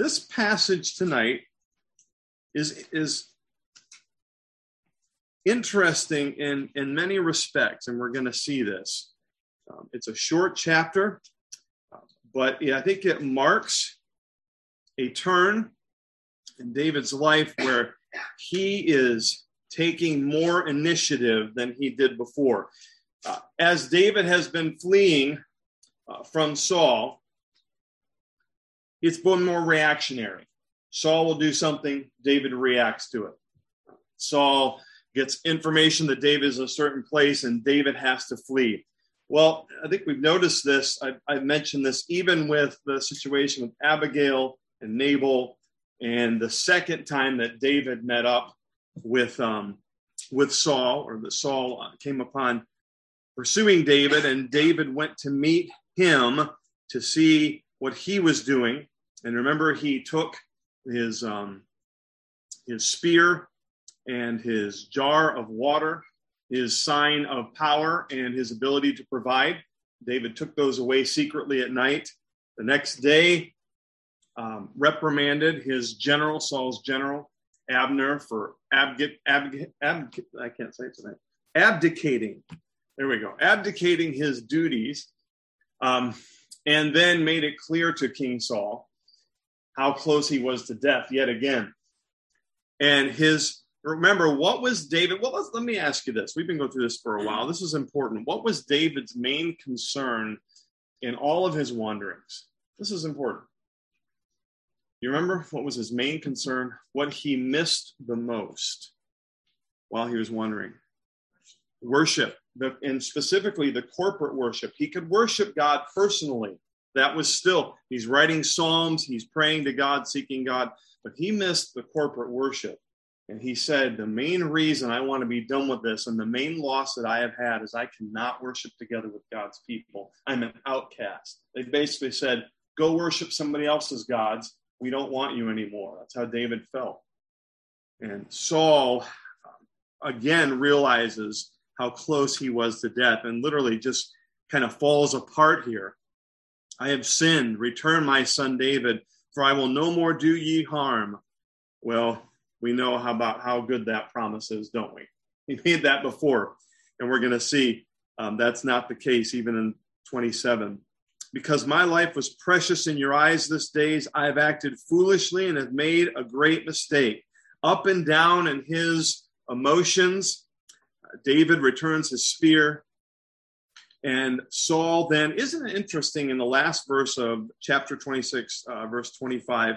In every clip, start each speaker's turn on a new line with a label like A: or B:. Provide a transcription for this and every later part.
A: this passage tonight is, is interesting in, in many respects, and we're going to see this. Um, it's a short chapter, but yeah, I think it marks a turn in David's life where he is taking more initiative than he did before. Uh, as David has been fleeing uh, from Saul, it's been more reactionary. Saul will do something, David reacts to it. Saul gets information that David is a certain place and David has to flee. Well, I think we've noticed this. I, I mentioned this even with the situation with Abigail and Nabal, and the second time that David met up with um, with Saul, or that Saul came upon pursuing David, and David went to meet him to see what he was doing. And remember, he took his um, his spear and his jar of water, his sign of power, and his ability to provide. David took those away secretly at night. The next day, um, reprimanded his general, Saul's general, Abner, for abg- abg- abg- I can't say tonight, abdicating. There we go, abdicating his duties, um, and then made it clear to King Saul how close he was to death yet again. And his remember what was David? Well, let me ask you this. We've been going through this for a while. This is important. What was David's main concern in all of his wanderings? This is important. You remember what was his main concern? What he missed the most while he was wandering? Worship, and specifically the corporate worship. He could worship God personally. That was still, he's writing Psalms, he's praying to God, seeking God, but he missed the corporate worship. And he said, The main reason I want to be done with this and the main loss that I have had is I cannot worship together with God's people. I'm an outcast. They basically said, Go worship somebody else's gods. We don't want you anymore. That's how David felt. And Saul, um, again, realizes how close he was to death and literally just kind of falls apart here. I have sinned. Return my son David, for I will no more do ye harm. Well, we know how about how good that promise is, don't we? He made that before, and we're going to see um, that's not the case even in 27. Because my life was precious in your eyes this days, I have acted foolishly and have made a great mistake. Up and down in his emotions, David returns his spear. And Saul then, isn't it interesting in the last verse of chapter 26, uh, verse 25,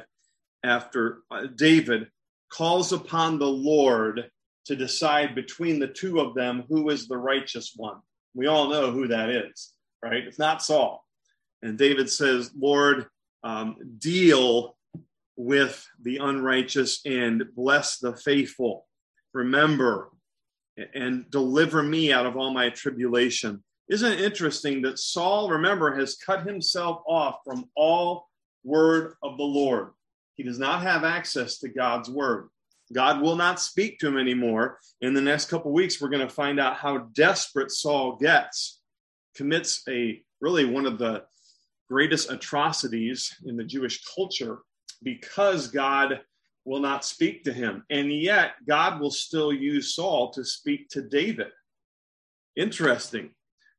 A: after uh, David calls upon the Lord to decide between the two of them who is the righteous one. We all know who that is, right? It's not Saul. And David says, Lord, um, deal with the unrighteous and bless the faithful. Remember and deliver me out of all my tribulation. Isn't it interesting that Saul, remember, has cut himself off from all word of the Lord? He does not have access to God's word. God will not speak to him anymore. In the next couple weeks, we're going to find out how desperate Saul gets, commits a really one of the greatest atrocities in the Jewish culture because God will not speak to him. And yet, God will still use Saul to speak to David. Interesting.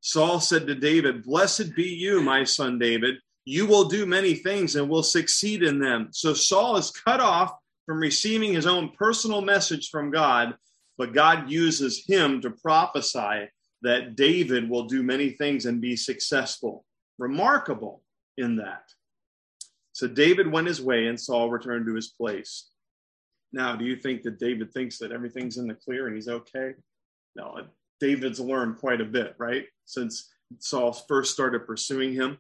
A: Saul said to David, Blessed be you, my son David. You will do many things and will succeed in them. So Saul is cut off from receiving his own personal message from God, but God uses him to prophesy that David will do many things and be successful. Remarkable in that. So David went his way and Saul returned to his place. Now, do you think that David thinks that everything's in the clear and he's okay? No, David's learned quite a bit, right? Since Saul first started pursuing him.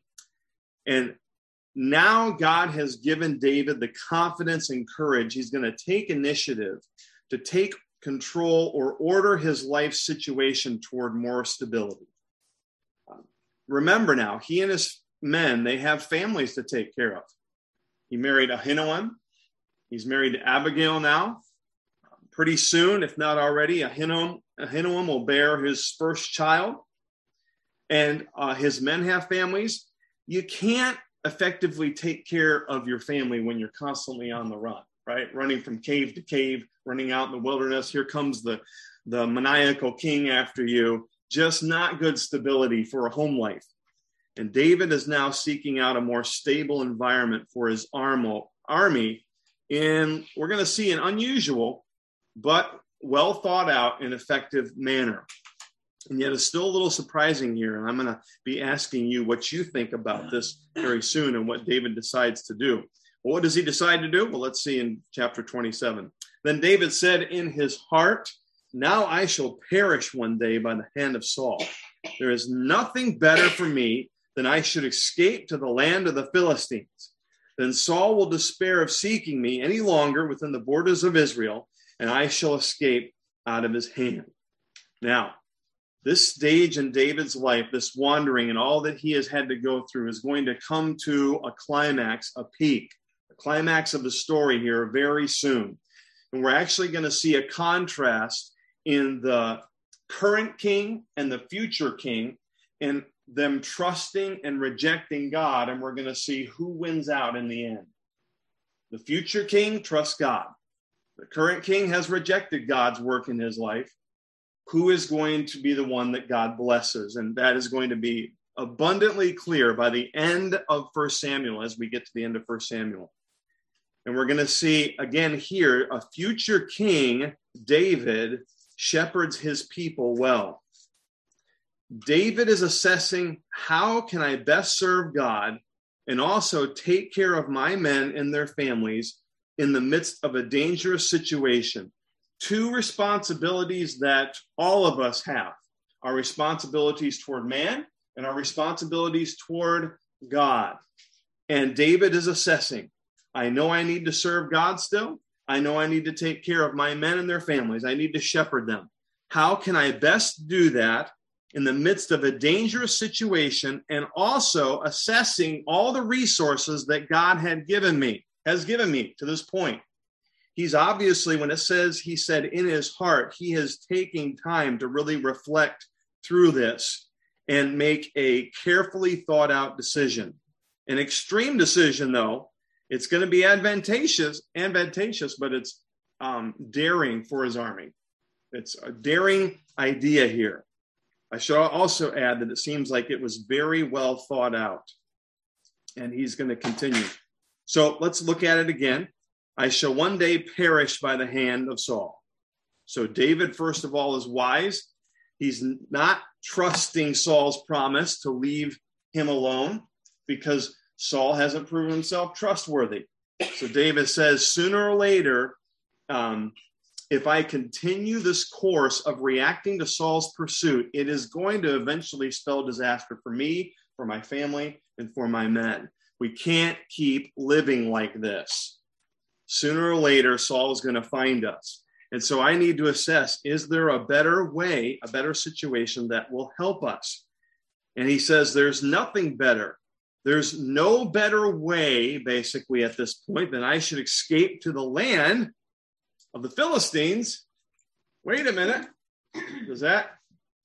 A: And now God has given David the confidence and courage. He's going to take initiative to take control or order his life situation toward more stability. remember now, he and his men, they have families to take care of. He married Ahinoam. He's married to Abigail now. Pretty soon, if not already, Ahinoam, Ahinoam will bear his first child. And uh, his men have families. You can't effectively take care of your family when you're constantly on the run, right? Running from cave to cave, running out in the wilderness. Here comes the, the maniacal king after you. Just not good stability for a home life. And David is now seeking out a more stable environment for his army. And we're going to see an unusual, but well thought out and effective manner. And yet it's still a little surprising here. And I'm going to be asking you what you think about this very soon and what David decides to do. Well, what does he decide to do? Well, let's see in chapter 27. Then David said in his heart, Now I shall perish one day by the hand of Saul. There is nothing better for me than I should escape to the land of the Philistines. Then Saul will despair of seeking me any longer within the borders of Israel, and I shall escape out of his hand. Now, this stage in David's life, this wandering and all that he has had to go through, is going to come to a climax, a peak, a climax of the story here very soon. And we're actually going to see a contrast in the current king and the future king, and them trusting and rejecting God. And we're going to see who wins out in the end. The future king trusts God. The current king has rejected God's work in his life who is going to be the one that God blesses. And that is going to be abundantly clear by the end of First Samuel as we get to the end of First Samuel. And we're going to see again here a future king, David, shepherds his people well. David is assessing how can I best serve God and also take care of my men and their families in the midst of a dangerous situation two responsibilities that all of us have our responsibilities toward man and our responsibilities toward God. And David is assessing I know I need to serve God still. I know I need to take care of my men and their families. I need to shepherd them. How can I best do that in the midst of a dangerous situation and also assessing all the resources that God had given me, has given me to this point? he's obviously, when it says he said in his heart, he is taking time to really reflect through this and make a carefully thought out decision. An extreme decision, though, it's going to be advantageous, advantageous, but it's um, daring for his army. It's a daring idea here. I should also add that it seems like it was very well thought out, and he's going to continue. So let's look at it again. I shall one day perish by the hand of Saul. So, David, first of all, is wise. He's not trusting Saul's promise to leave him alone because Saul hasn't proven himself trustworthy. So, David says, sooner or later, um, if I continue this course of reacting to Saul's pursuit, it is going to eventually spell disaster for me, for my family, and for my men. We can't keep living like this sooner or later, Saul is going to find us. And so I need to assess is there a better way, a better situation that will help us? And he says, There's nothing better. There's no better way, basically, at this point, than I should escape to the land of the Philistines. Wait a minute. Does that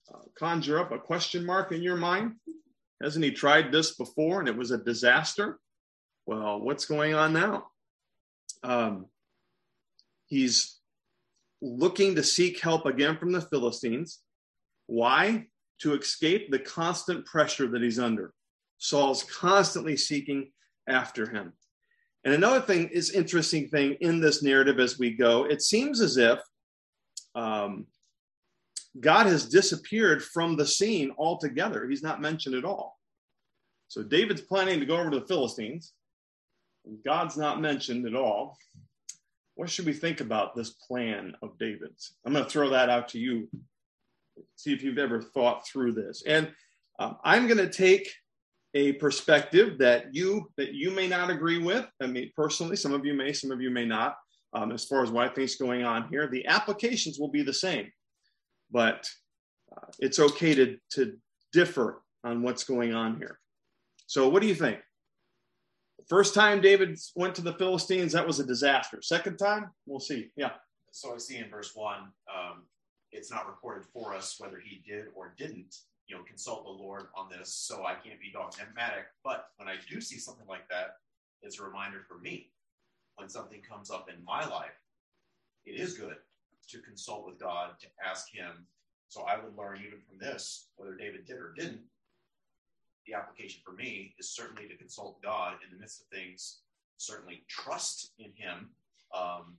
A: uh, conjure up a question mark in your mind? Hasn't he tried this before and it was a disaster? Well, what's going on now? um, he's looking to seek help again from the Philistines. Why? To escape the constant pressure that he's under. Saul's constantly seeking after him. And another thing is interesting thing in this narrative as we go, it seems as if um, God has disappeared from the scene altogether. He's not mentioned at all. So David's planning to go over to the Philistines. God's not mentioned at all. What should we think about this plan of David's? I'm going to throw that out to you. See if you've ever thought through this. And um, I'm going to take a perspective that you that you may not agree with. I mean, personally, some of you may, some of you may not. Um, as far as think is going on here, the applications will be the same, but uh, it's okay to to differ on what's going on here. So, what do you think? First time David went to the Philistines, that was a disaster. Second time, we'll see. Yeah.
B: So I see in verse one, um, it's not recorded for us whether he did or didn't you know, consult the Lord on this, so I can't be dogmatic. But when I do see something like that, it's a reminder for me when something comes up in my life. It is good to consult with God, to ask Him. So I would learn even from this, whether David did or didn't, the application for me is certainly to consult God in the midst of things, certainly trust in Him. Um,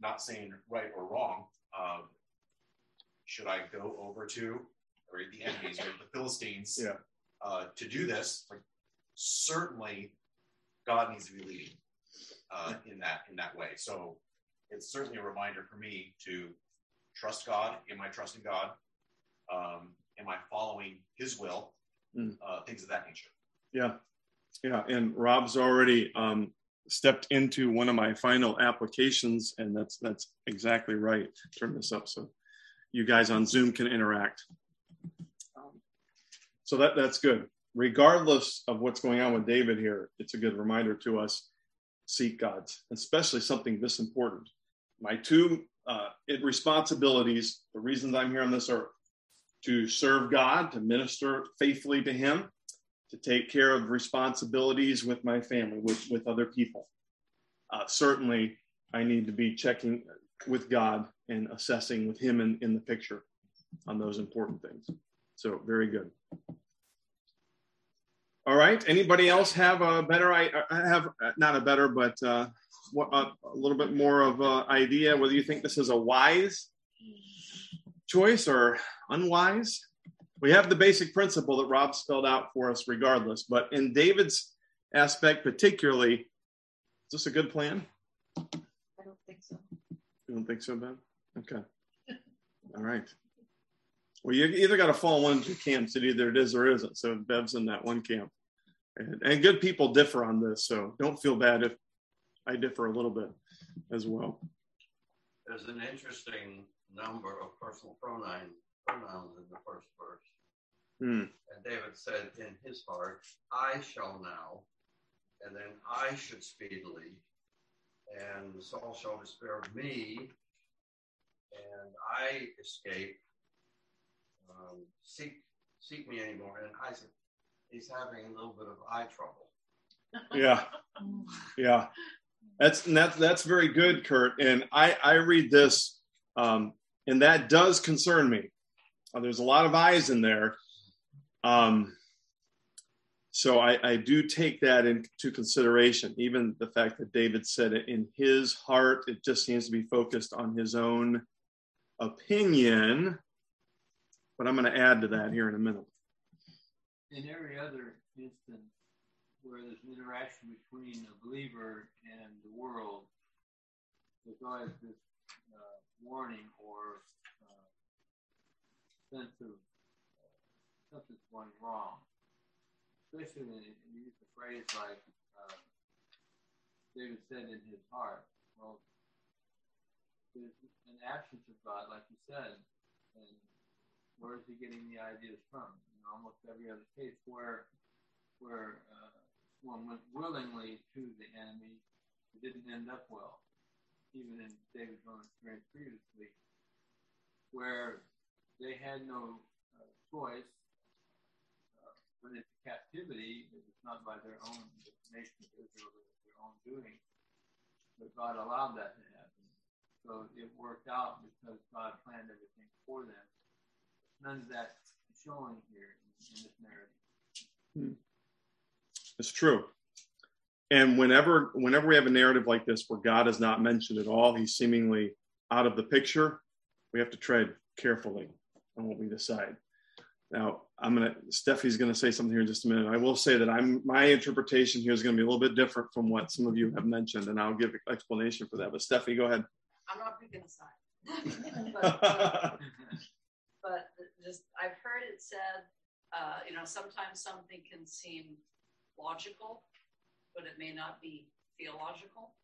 B: not saying right or wrong. Um, should I go over to or the enemies or the Philistines
A: Yeah.
B: uh, to do this? Like certainly, God needs to be leading uh, in that in that way. So it's certainly a reminder for me to trust God. Am I trusting God? Um, am I following His will?
A: Mm.
B: Uh, things of that nature.
A: Yeah, yeah. And Rob's already um, stepped into one of my final applications, and that's that's exactly right. Turn this up so you guys on Zoom can interact. Um, so that that's good. Regardless of what's going on with David here, it's a good reminder to us: seek God's, especially something this important. My two uh, responsibilities, the reasons I'm here on this earth, to serve God, to minister faithfully to Him, to take care of responsibilities with my family, with, with other people. Uh, certainly, I need to be checking with God and assessing with Him in, in the picture on those important things. So, very good. All right. Anybody else have a better? I have not a better, but uh, what, uh, a little bit more of an idea whether you think this is a wise choice or unwise. We have the basic principle that Rob spelled out for us, regardless. But in David's aspect, particularly, is this a good plan?
C: I don't think so.
A: You don't think so, Ben? Okay. All right. Well, you either got to fall one of two camps. It either it is or isn't. So Bev's in that one camp, and, and good people differ on this. So don't feel bad if I differ a little bit as well.
D: There's an interesting number of personal pronoun, pronouns in the first verse.
A: Hmm.
D: And David said in his heart, I shall now, and then I should speedily, and Saul shall despair of me, and I escape. Um, seek seek me anymore. And Isaac, he's having a little bit of eye trouble.
A: Yeah, yeah. That's that's that's very good, Kurt. And I I read this, um, and that does concern me. Uh, there's a lot of eyes in there. Um, so I, I do take that into consideration. Even the fact that David said it in his heart, it just seems to be focused on his own opinion. But I'm going to add to that here in a minute.
E: In every other instance where there's an interaction between a believer and the world, there's always this uh, warning or uh, sense of uh, something's going wrong. Especially when you use a phrase like uh, David said in his heart. Well, there's an absence of God, like you said, and where is he getting the ideas from? In almost every other case where where uh, one went willingly to the enemy, it didn't end up well. Even in David's own experience previously, where they had no uh, choice uh, when into captivity, it was not by their own the nation of Israel, it was their own doing. But God allowed that to happen. So it worked out because God planned everything for them. None of that showing here in, in this narrative.
A: Hmm. It's true. And whenever whenever we have a narrative like this where God is not mentioned at all, he's seemingly out of the picture, we have to tread carefully on what we decide. Now, I'm gonna Steffi's gonna say something here in just a minute. I will say that I'm my interpretation here is gonna be a little bit different from what some of you have mentioned, and I'll give explanation for that. But Steffi, go ahead.
C: I'm not picking a side. but, uh, but just I've heard it said, uh, you know, sometimes something can seem logical, but it may not be theological.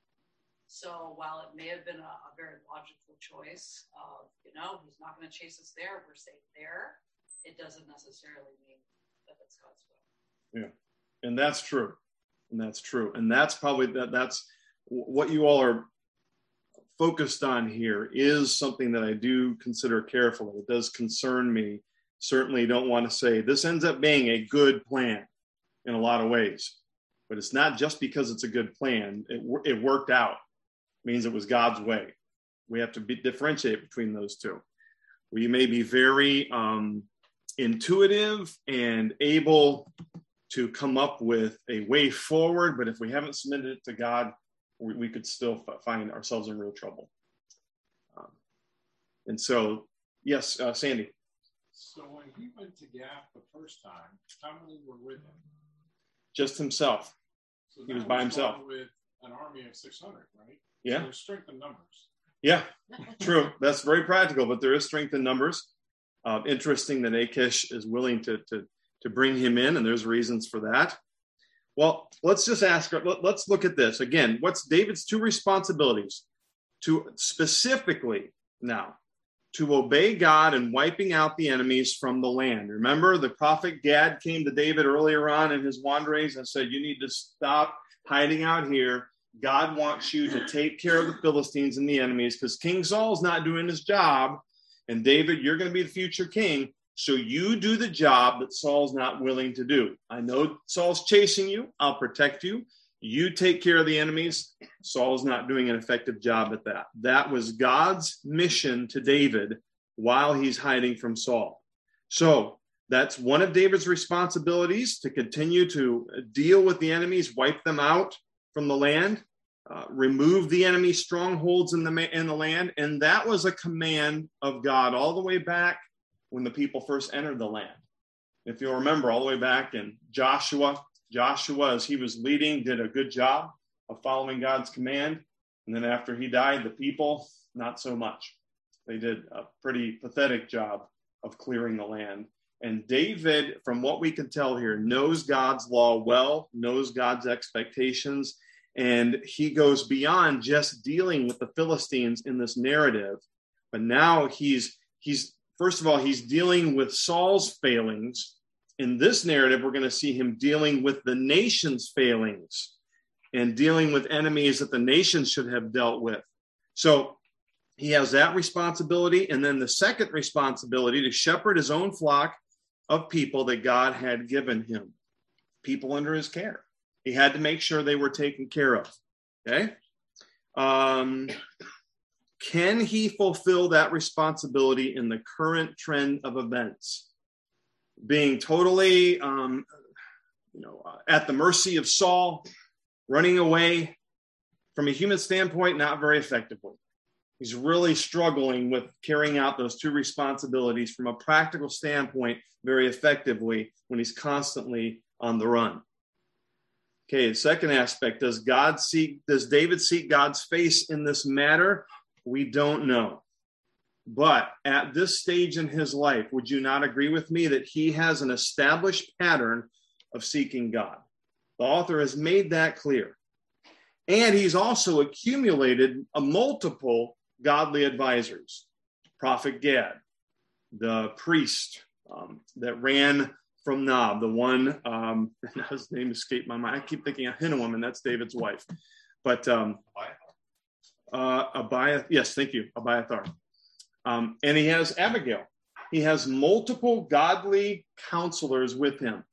C: So while it may have been a, a very logical choice of, you know, he's not going to chase us there, we're safe there, it doesn't necessarily mean that it's God's will.
A: Yeah, and that's true, and that's true, and that's probably that. That's what you all are focused on here is something that I do consider carefully. It does concern me certainly don't want to say this ends up being a good plan in a lot of ways. But it's not just because it's a good plan, it, it worked out, it means it was God's way. We have to be, differentiate between those two. We may be very um, intuitive and able to come up with a way forward, but if we haven't submitted it to God, we, we could still f- find ourselves in real trouble. Um, and so, yes, uh, Sandy.
F: So when he went to Gath the first time, how many were with him?
A: Just himself.
F: So
A: He was
F: that
A: by himself.
F: With an army of 600, right?
A: Yeah.
F: So there's strength in numbers.
A: Yeah, true. That's very practical, but there is strength in numbers. Uh, interesting that Achish is willing to, to, to bring him in, and there's reasons for that. Well, let's just ask, let- let's look at this. Again, what's David's two responsibilities? To specifically now, to obey God and wiping out the enemies from the land. Remember, the prophet Gad came to David earlier on in his wanderings and said, You need to stop hiding out here. God wants you to take care of the Philistines and the enemies because King Saul's not doing his job. And David, you're going to be the future king. So you do the job that Saul's not willing to do. I know Saul's chasing you. I'll protect you. You take care of the enemies. Saul's not doing an effective job at that. That was God's mission to David while he's hiding from Saul. So that's one of David's responsibilities to continue to deal with the enemies, wipe them out from the land, uh, remove the enemy strongholds in the in the land, and that was a command of God all the way back when the people first entered the land. If you'll remember, all the way back in Joshua, Joshua, as he was leading, did a good job of following God's command, and then after he died, the people not so much. They did a pretty pathetic job of clearing the land. And David, from what we can tell here, knows God's law well, knows God's expectations, and he goes beyond just dealing with the Philistines in this narrative. But now he's he's first of all he's dealing with Saul's failings. In this narrative, we're going to see him dealing with the nation's failings and dealing with enemies that the nation should have dealt with. So he has that responsibility. And then the second responsibility to shepherd his own flock of people that God had given him, people under his care. He had to make sure they were taken care of. Okay. Um, can he fulfill that responsibility in the current trend of events? Being totally, um, you know, uh, at the mercy of Saul, running away from a human standpoint, not very effectively. He's really struggling with carrying out those two responsibilities from a practical standpoint very effectively when he's constantly on the run. Okay, second aspect does God seek, does David seek God's face in this matter? We don't know. But at this stage in his life, would you not agree with me that he has an established pattern of seeking God? The author has made that clear. And he's also accumulated a multiple godly advisors. Prophet Gad, the priest um, that ran from Nob, the one, um, his name escaped my mind. I keep thinking of Hinnoam, and that's David's wife. But um, uh, Abiathar, yes, thank you, Abiathar. Um, and he has Abigail. He has multiple godly counselors with him.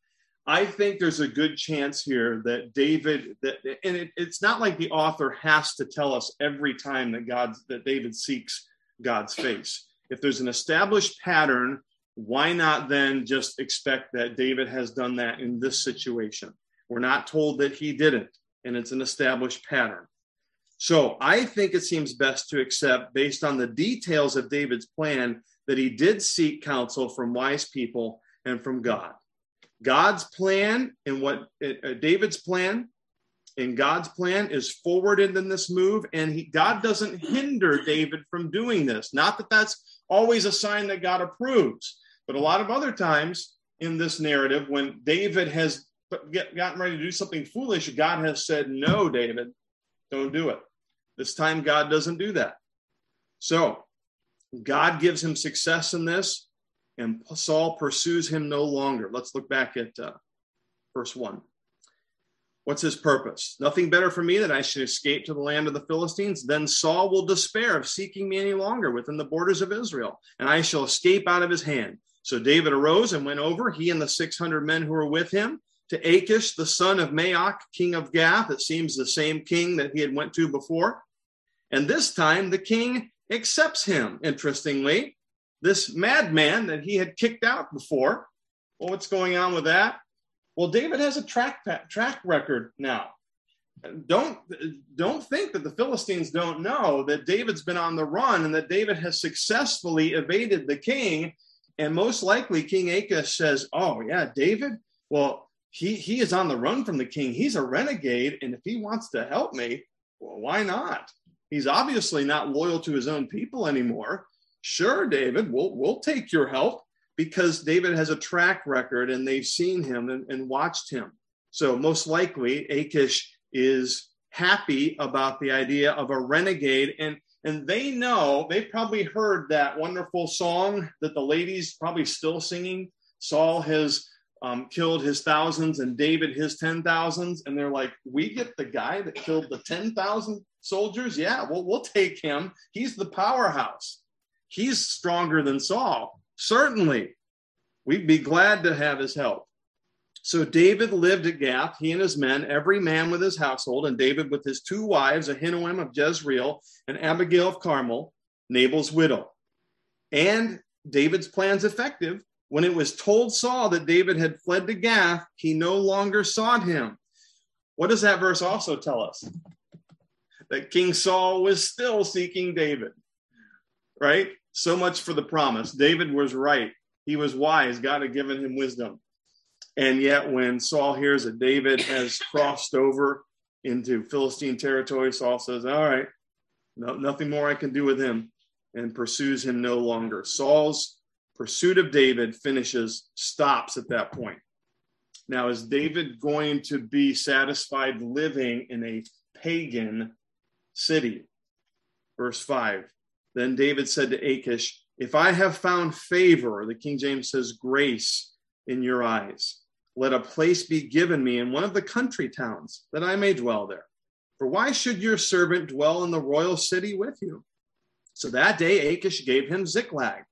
A: I think there's a good chance here that David that and it, it's not like the author has to tell us every time that God that David seeks God's face. If there's an established pattern, why not then just expect that David has done that in this situation? We're not told that he didn't, and it's an established pattern. So I think it seems best to accept, based on the details of David's plan, that he did seek counsel from wise people and from God. God's plan and what uh, David's plan and God's plan is forwarded in this move, and he, God doesn't hinder David from doing this. Not that that's always a sign that God approves, but a lot of other times in this narrative, when David has gotten ready to do something foolish, God has said, No, David, don't do it. This time, God doesn't do that. So, God gives him success in this, and Saul pursues him no longer. Let's look back at uh, verse 1. What's his purpose? Nothing better for me that I should escape to the land of the Philistines. Then Saul will despair of seeking me any longer within the borders of Israel, and I shall escape out of his hand. So David arose and went over, he and the 600 men who were with him, to Achish, the son of Maoch, king of Gath. It seems the same king that he had went to before. And this time the king accepts him, interestingly. This madman that he had kicked out before. Well, what's going on with that? Well, David has a track, track record now. Don't, don't think that the Philistines don't know that David's been on the run and that David has successfully evaded the king. And most likely, King Achish says, Oh, yeah, David? Well, he, he is on the run from the king. He's a renegade. And if he wants to help me, well, why not? He's obviously not loyal to his own people anymore. Sure, David, we'll, we'll take your help because David has a track record and they've seen him and, and watched him. So, most likely, Achish is happy about the idea of a renegade. And, and they know, they've probably heard that wonderful song that the ladies probably still singing. Saul has um, killed his thousands and David his ten thousands. And they're like, we get the guy that killed the 10,000 soldiers? Yeah, well, we'll take him. He's the powerhouse. He's stronger than Saul. Certainly, we'd be glad to have his help. So David lived at Gath, he and his men, every man with his household, and David with his two wives, Ahinoam of Jezreel and Abigail of Carmel, Nabal's widow. And David's plans effective. When it was told Saul that David had fled to Gath, he no longer sought him. What does that verse also tell us? that King Saul was still seeking David, right? So much for the promise. David was right. He was wise. God had given him wisdom. And yet, when Saul hears that David has crossed over into Philistine territory, Saul says, All right, no, nothing more I can do with him, and pursues him no longer. Saul's pursuit of David finishes, stops at that point. Now, is David going to be satisfied living in a pagan city. Verse 5 Then David said to Achish, If I have found favor, the King James says grace in your eyes, let a place be given me in one of the country towns, that I may dwell there. For why should your servant dwell in the royal city with you? So that day Achish gave him Ziklag.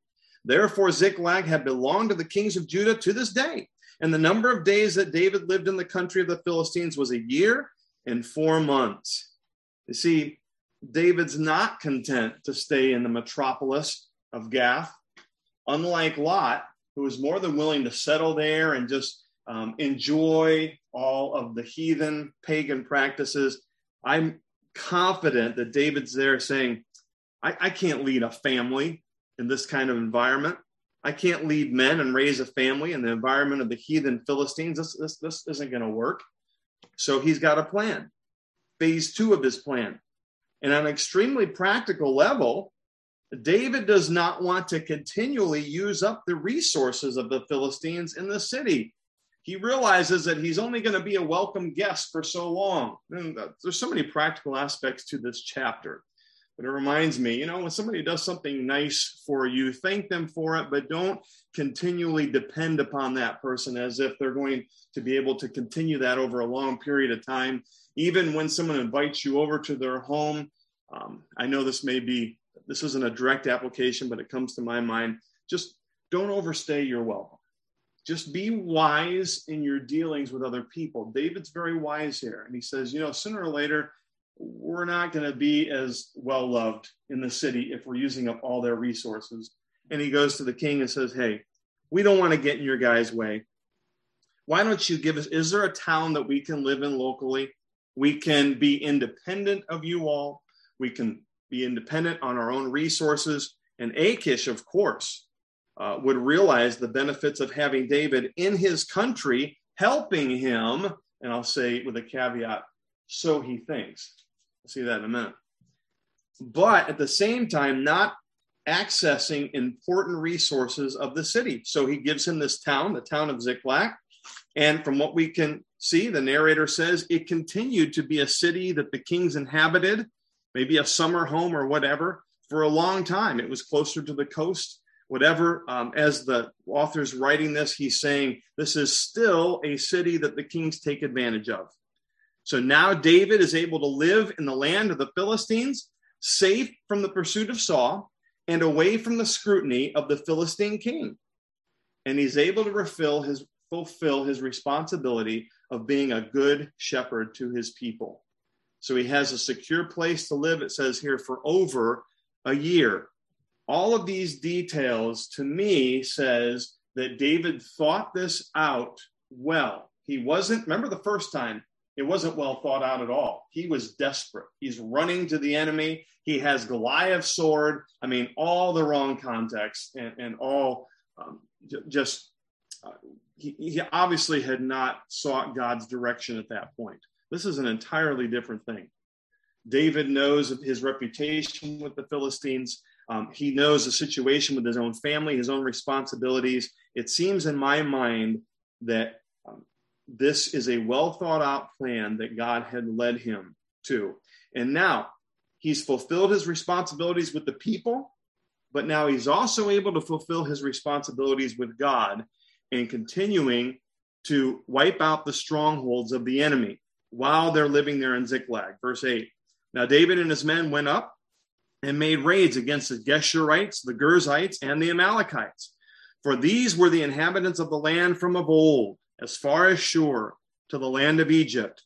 A: Therefore, Ziklag had belonged to the kings of Judah to this day. And the number of days that David lived in the country of the Philistines was a year and four months. You see, David's not content to stay in the metropolis of Gath. Unlike Lot, who was more than willing to settle there and just um, enjoy all of the heathen pagan practices, I'm confident that David's there saying, I, I can't lead a family in this kind of environment. I can't lead men and raise a family in the environment of the heathen Philistines. This, this, this isn't going to work. So he's got a plan phase two of his plan. And on an extremely practical level, David does not want to continually use up the resources of the Philistines in the city. He realizes that he's only going to be a welcome guest for so long. And uh, there's so many practical aspects to this chapter. But it reminds me, you know, when somebody does something nice for you, thank them for it, but don't continually depend upon that person as if they're going to be able to continue that over a long period of time even when someone invites you over to their home, um, I know this may be, this isn't a direct application, but it comes to my mind. Just don't overstay your welcome. Just be wise in your dealings with other people. David's very wise here. And he says, you know, sooner or later, we're not going to be as well loved in the city if we're using up all their resources. And he goes to the king and says, hey, we don't want to get in your guy's way. Why don't you give us, is there a town that we can live in locally? We can be independent of you all. We can be independent on our own resources. And Achish, of course, uh, would realize the benefits of having David in his country helping him. And I'll say with a caveat, so he thinks. I'll see that in a minute. But at the same time, not accessing important resources of the city. So he gives him this town, the town of Ziklag. And from what we can see, the narrator says it continued to be a city that the kings inhabited, maybe a summer home or whatever, for a long time. It was closer to the coast, whatever. Um, as the author's writing this, he's saying this is still a city that the kings take advantage of. So now David is able to live in the land of the Philistines, safe from the pursuit of Saul and away from the scrutiny of the Philistine king. and he's able to fulfill his, fulfill his responsibility of being a good shepherd to his people. So he has a secure place to live, it says here, for over a year. All of these details to me says that David thought this out well. He wasn't, remember the first time, it wasn't well thought out at all. He was desperate. He's running to the enemy. He has Goliath's sword. I mean, all the wrong context and, and all um, j- just, uh, he, he obviously had not sought God's direction at that point. This is an entirely different thing. David knows of his reputation with the Philistines. Um, he knows the situation with his own family, his own responsibilities. It seems in my mind that this is a well thought out plan that God had led him to. And now he's fulfilled his responsibilities with the people, but now he's also able to fulfill his responsibilities with God and continuing to wipe out the strongholds of the enemy while they're living there in Ziklag. Verse 8. Now David and his men went up and made raids against the Geshurites, the Girzites, and the Amalekites. For these were the inhabitants of the land from of old, as far as Shur, to the land of Egypt.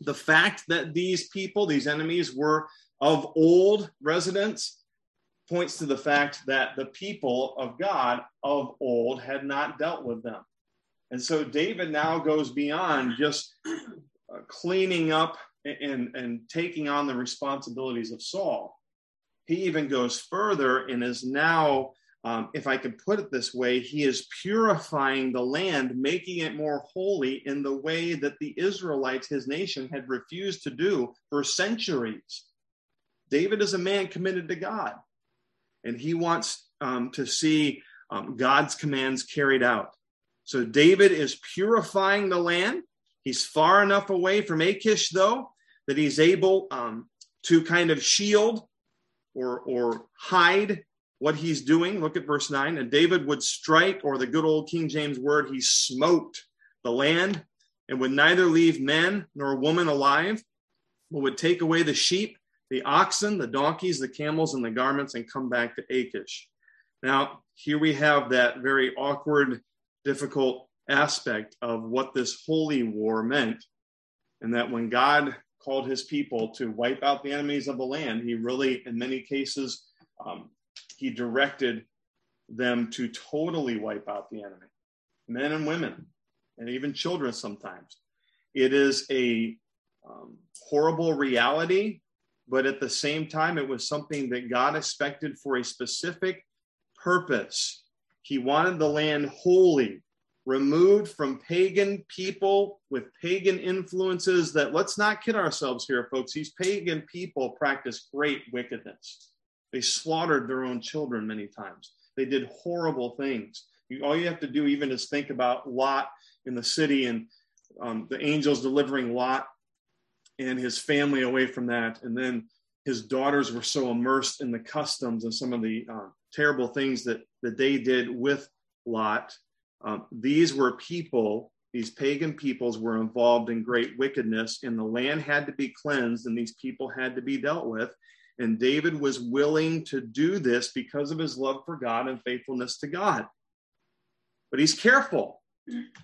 A: The fact that these people, these enemies, were of old residents points to the fact that the people of God of old had not dealt with them. And so David now goes beyond just uh, cleaning up and, and taking on the responsibilities of Saul. He even goes further and is now, um, if I could put it this way, he is purifying the land, making it more holy in the way that the Israelites, his nation, had refused to do for centuries. David is a man committed to God, and he wants um, to see um, God's commands carried out. So David is purifying the land. He's far enough away from Achish, though, that he's able um, to kind of shield or, or hide what he's doing. Look at verse 9. And David would strike, or the good old King James word, he smote the land and would neither leave men nor woman alive, but would take away the sheep, the oxen, the donkeys, the camels, and the garments and come back to Achish. Now, here we have that very awkward, difficult aspect of what this holy war meant. And that when God called his people to wipe out the enemies of the land, he really, in many cases, um, he directed them to totally wipe out the enemy, men and women, and even children sometimes. It is a um, horrible reality, but at the same time, it was something that God expected for a specific purpose. He wanted the land holy, removed from pagan people with pagan influences that let's not kid ourselves here folks these pagan people practice great wickedness they slaughtered their own children many times. They did horrible things. All you have to do even is think about lot in the city and um, the angels delivering lot and his family away from that. And then his daughters were so immersed in the customs and some of the uh, terrible things that, that they did with lot. Um, these were people, these pagan peoples were involved in great wickedness, and the land had to be cleansed, and these people had to be dealt with. And David was willing to do this because of his love for God and faithfulness to God. But he's careful,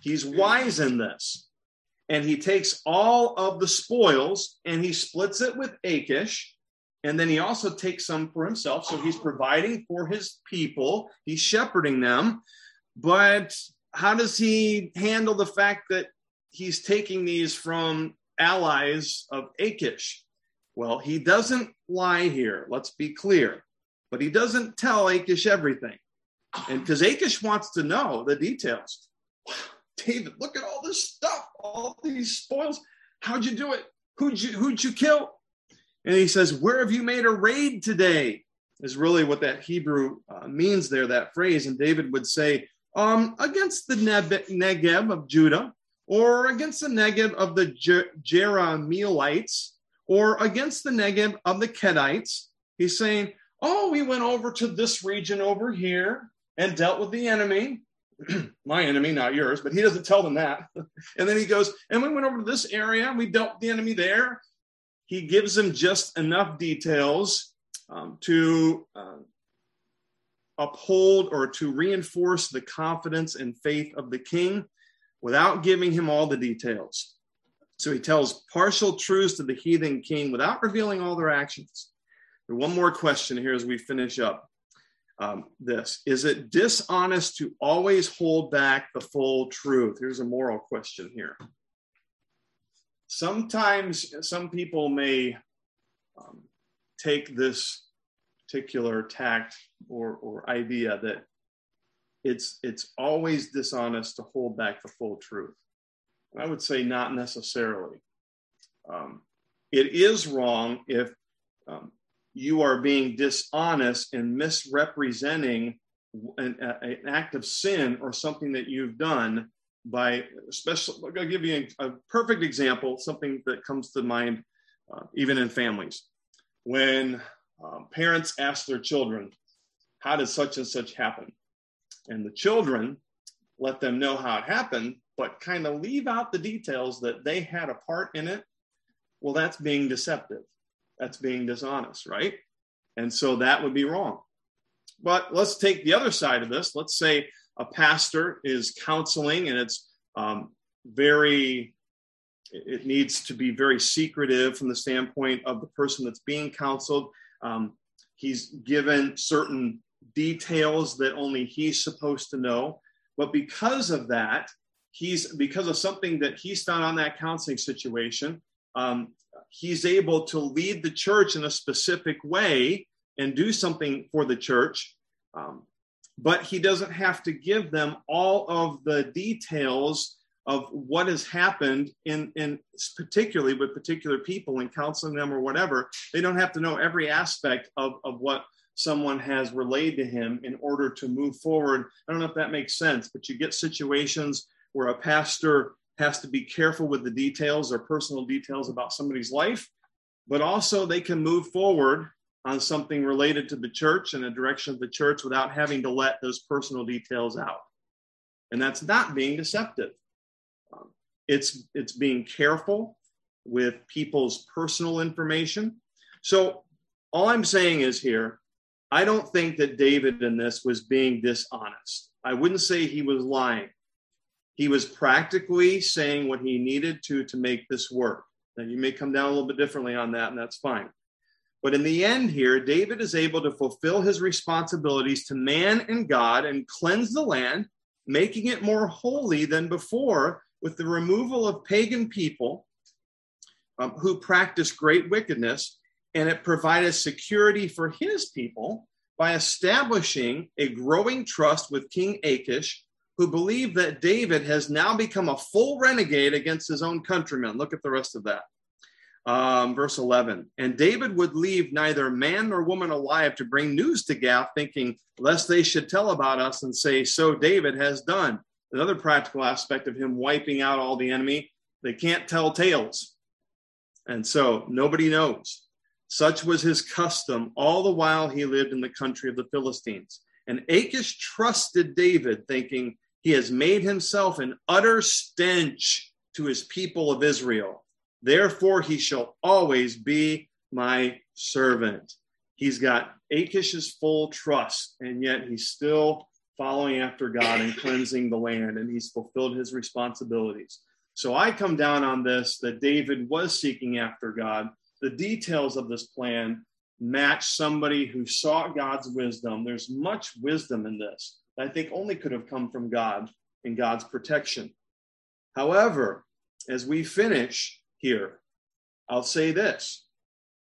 A: he's wise in this. And he takes all of the spoils and he splits it with Achish. And then he also takes some for himself. So he's providing for his people, he's shepherding them. But how does he handle the fact that he's taking these from allies of Achish? Well, he doesn't lie here, let's be clear, but he doesn't tell Achish everything. And because Achish wants to know the details. David, look at all this stuff, all these spoils. How'd you do it? Who'd you who'd you kill? And he says, Where have you made a raid today? Is really what that Hebrew uh, means there, that phrase. And David would say, um, against the Negev of Judah, or against the Negev of the Jerahmeelites, or against the Negev of the Kenites. He's saying, Oh, we went over to this region over here and dealt with the enemy. My enemy, not yours, but he doesn't tell them that. and then he goes, And we went over to this area, and we dealt with the enemy there. He gives them just enough details um, to uh, uphold or to reinforce the confidence and faith of the king without giving him all the details. So he tells partial truths to the heathen king without revealing all their actions. One more question here as we finish up um, this Is it dishonest to always hold back the full truth? Here's a moral question here. Sometimes some people may um, take this particular tact or, or idea that it's it's always dishonest to hold back the full truth. I would say not necessarily. Um, it is wrong if um, you are being dishonest and misrepresenting an, an, act of sin or something that you've done by special. I'll give you a, a perfect example, something that comes to mind uh, even in families. When um, parents ask their children, How did such and such happen? And the children let them know how it happened, but kind of leave out the details that they had a part in it. Well, that's being deceptive. That's being dishonest, right? And so that would be wrong. But let's take the other side of this. Let's say a pastor is counseling and it's um, very it needs to be very secretive from the standpoint of the person that's being counseled um, he's given certain details that only he's supposed to know. But because of that, he's because of something that he's done on that counseling situation, um, he's able to lead the church in a specific way and do something for the church. Um, but he doesn't have to give them all of the details of what has happened in, in particularly with particular people and counseling them or whatever. They don't have to know every aspect of, of what someone has relayed to him in order to move forward. I don't know if that makes sense, but you get situations where a pastor has to be careful with the details or personal details about somebody's life, but also they can move forward on something related to the church and the direction of the church without having to let those personal details out. And that's not being deceptive. Um, it's it's being careful with people's personal information. So all I'm saying is here, I don't think that David in this was being dishonest. I wouldn't say he was lying. He was practically saying what he needed to to make this work. Now you may come down a little bit differently on that, and that's fine. But in the end, here, David is able to fulfill his responsibilities to man and God and cleanse the land, making it more holy than before with the removal of pagan people um, who practiced great wickedness, and it provided security for his people by establishing a growing trust with King Achish, who believed that David has now become a full renegade against his own countrymen. Look at the rest of that. Um, verse 11. And David would leave neither man nor woman alive to bring news to Gath, thinking, lest they should tell about us and say, So David has done another practical aspect of him wiping out all the enemy. They can't tell tales. And so nobody knows. Such was his custom all the while he lived in the country of the Philistines. And Achish trusted David, thinking, He has made himself an utter stench to his people of Israel. Therefore, he shall always be my servant. He's got Achish's full trust, and yet he's still following after God and cleansing the land, and he's fulfilled his responsibilities. So I come down on this that David was seeking after God. The details of this plan match somebody who sought God's wisdom. There's much wisdom in this I think only could have come from God and God's protection. However, as we finish here, I'll say this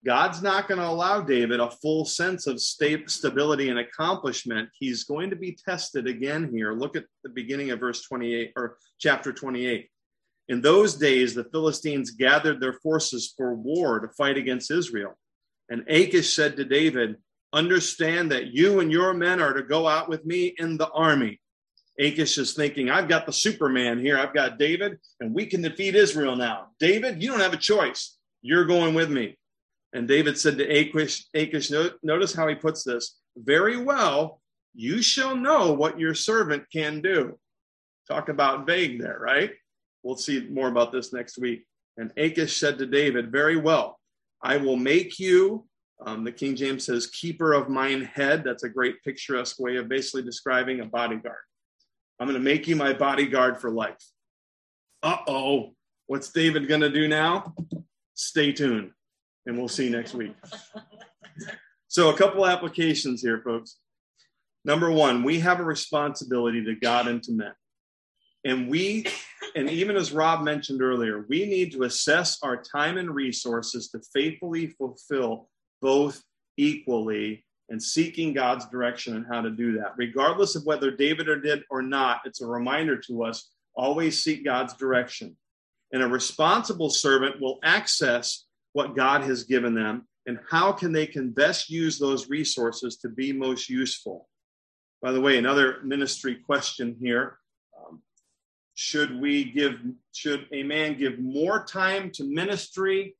A: God's not going to allow David a full sense of sta- stability and accomplishment. He's going to be tested again here. Look at the beginning of verse 28 or chapter 28. In those days, the Philistines gathered their forces for war to fight against Israel. And Achish said to David, Understand that you and your men are to go out with me in the army. Achish is thinking, I've got the Superman here. I've got David, and we can defeat Israel now. David, you don't have a choice. You're going with me. And David said to Achish, Achish, notice how he puts this very well, you shall know what your servant can do. Talk about vague there, right? We'll see more about this next week. And Achish said to David, Very well, I will make you Um, the King James says, keeper of mine head. That's a great picturesque way of basically describing a bodyguard. I'm going to make you my bodyguard for life. Uh oh. What's David going to do now? Stay tuned, and we'll see next week. So, a couple applications here, folks. Number one, we have a responsibility to God and to men. And we, and even as Rob mentioned earlier, we need to assess our time and resources to faithfully fulfill both equally and seeking God's direction and how to do that. Regardless of whether David did or not, it's a reminder to us always seek God's direction. And a responsible servant will access what God has given them and how can they can best use those resources to be most useful. By the way, another ministry question here um, should we give should a man give more time to ministry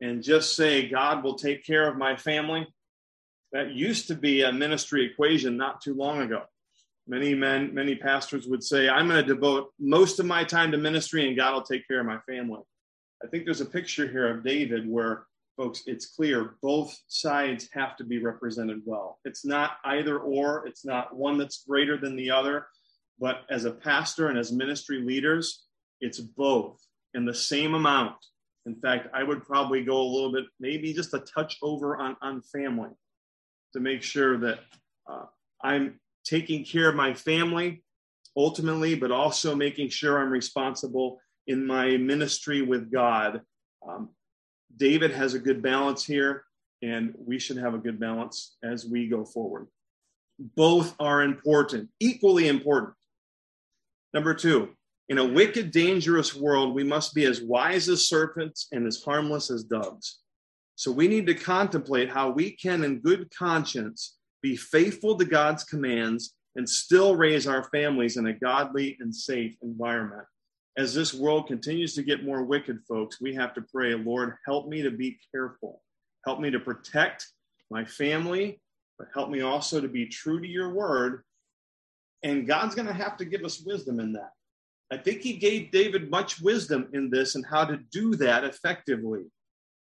A: and just say god will take care of my family. That used to be a ministry equation not too long ago. Many men many pastors would say i'm going to devote most of my time to ministry and god will take care of my family. I think there's a picture here of david where folks it's clear both sides have to be represented well. It's not either or it's not one that's greater than the other but as a pastor and as ministry leaders, it's both in the same amount. In fact, I would probably go a little bit, maybe just a touch over on, on family to make sure that uh, I'm taking care of my family ultimately, but also making sure I'm responsible in my ministry with God. Um, David has a good balance here, and we should have a good balance as we go forward. Both are important, equally important. Number two, in a wicked, dangerous world, we must be as wise as serpents and as harmless as doves. So we need to contemplate how we can, in good conscience, be faithful to God's commands and still raise our families in a godly and safe environment. As this world continues to get more wicked, folks, we have to pray, Lord, help me to be careful. Help me to protect my family, but help me also to be true to your word and God's going to have to give us wisdom in that. I think he gave David much wisdom in this and how to do that effectively.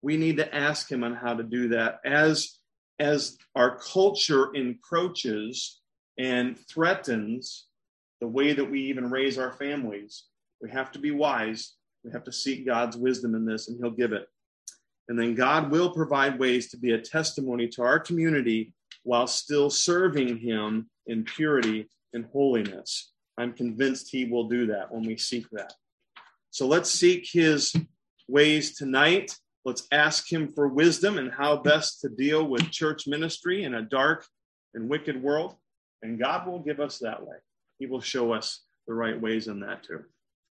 A: We need to ask him on how to do that as as our culture encroaches and threatens the way that we even raise our families. We have to be wise. We have to seek God's wisdom in this and he'll give it. And then God will provide ways to be a testimony to our community while still serving him in purity and holiness. I'm convinced he will do that when we seek that. So let's seek his ways tonight. Let's ask him for wisdom and how best to deal with church ministry in a dark and wicked world. And God will give us that way. He will show us the right ways in that too.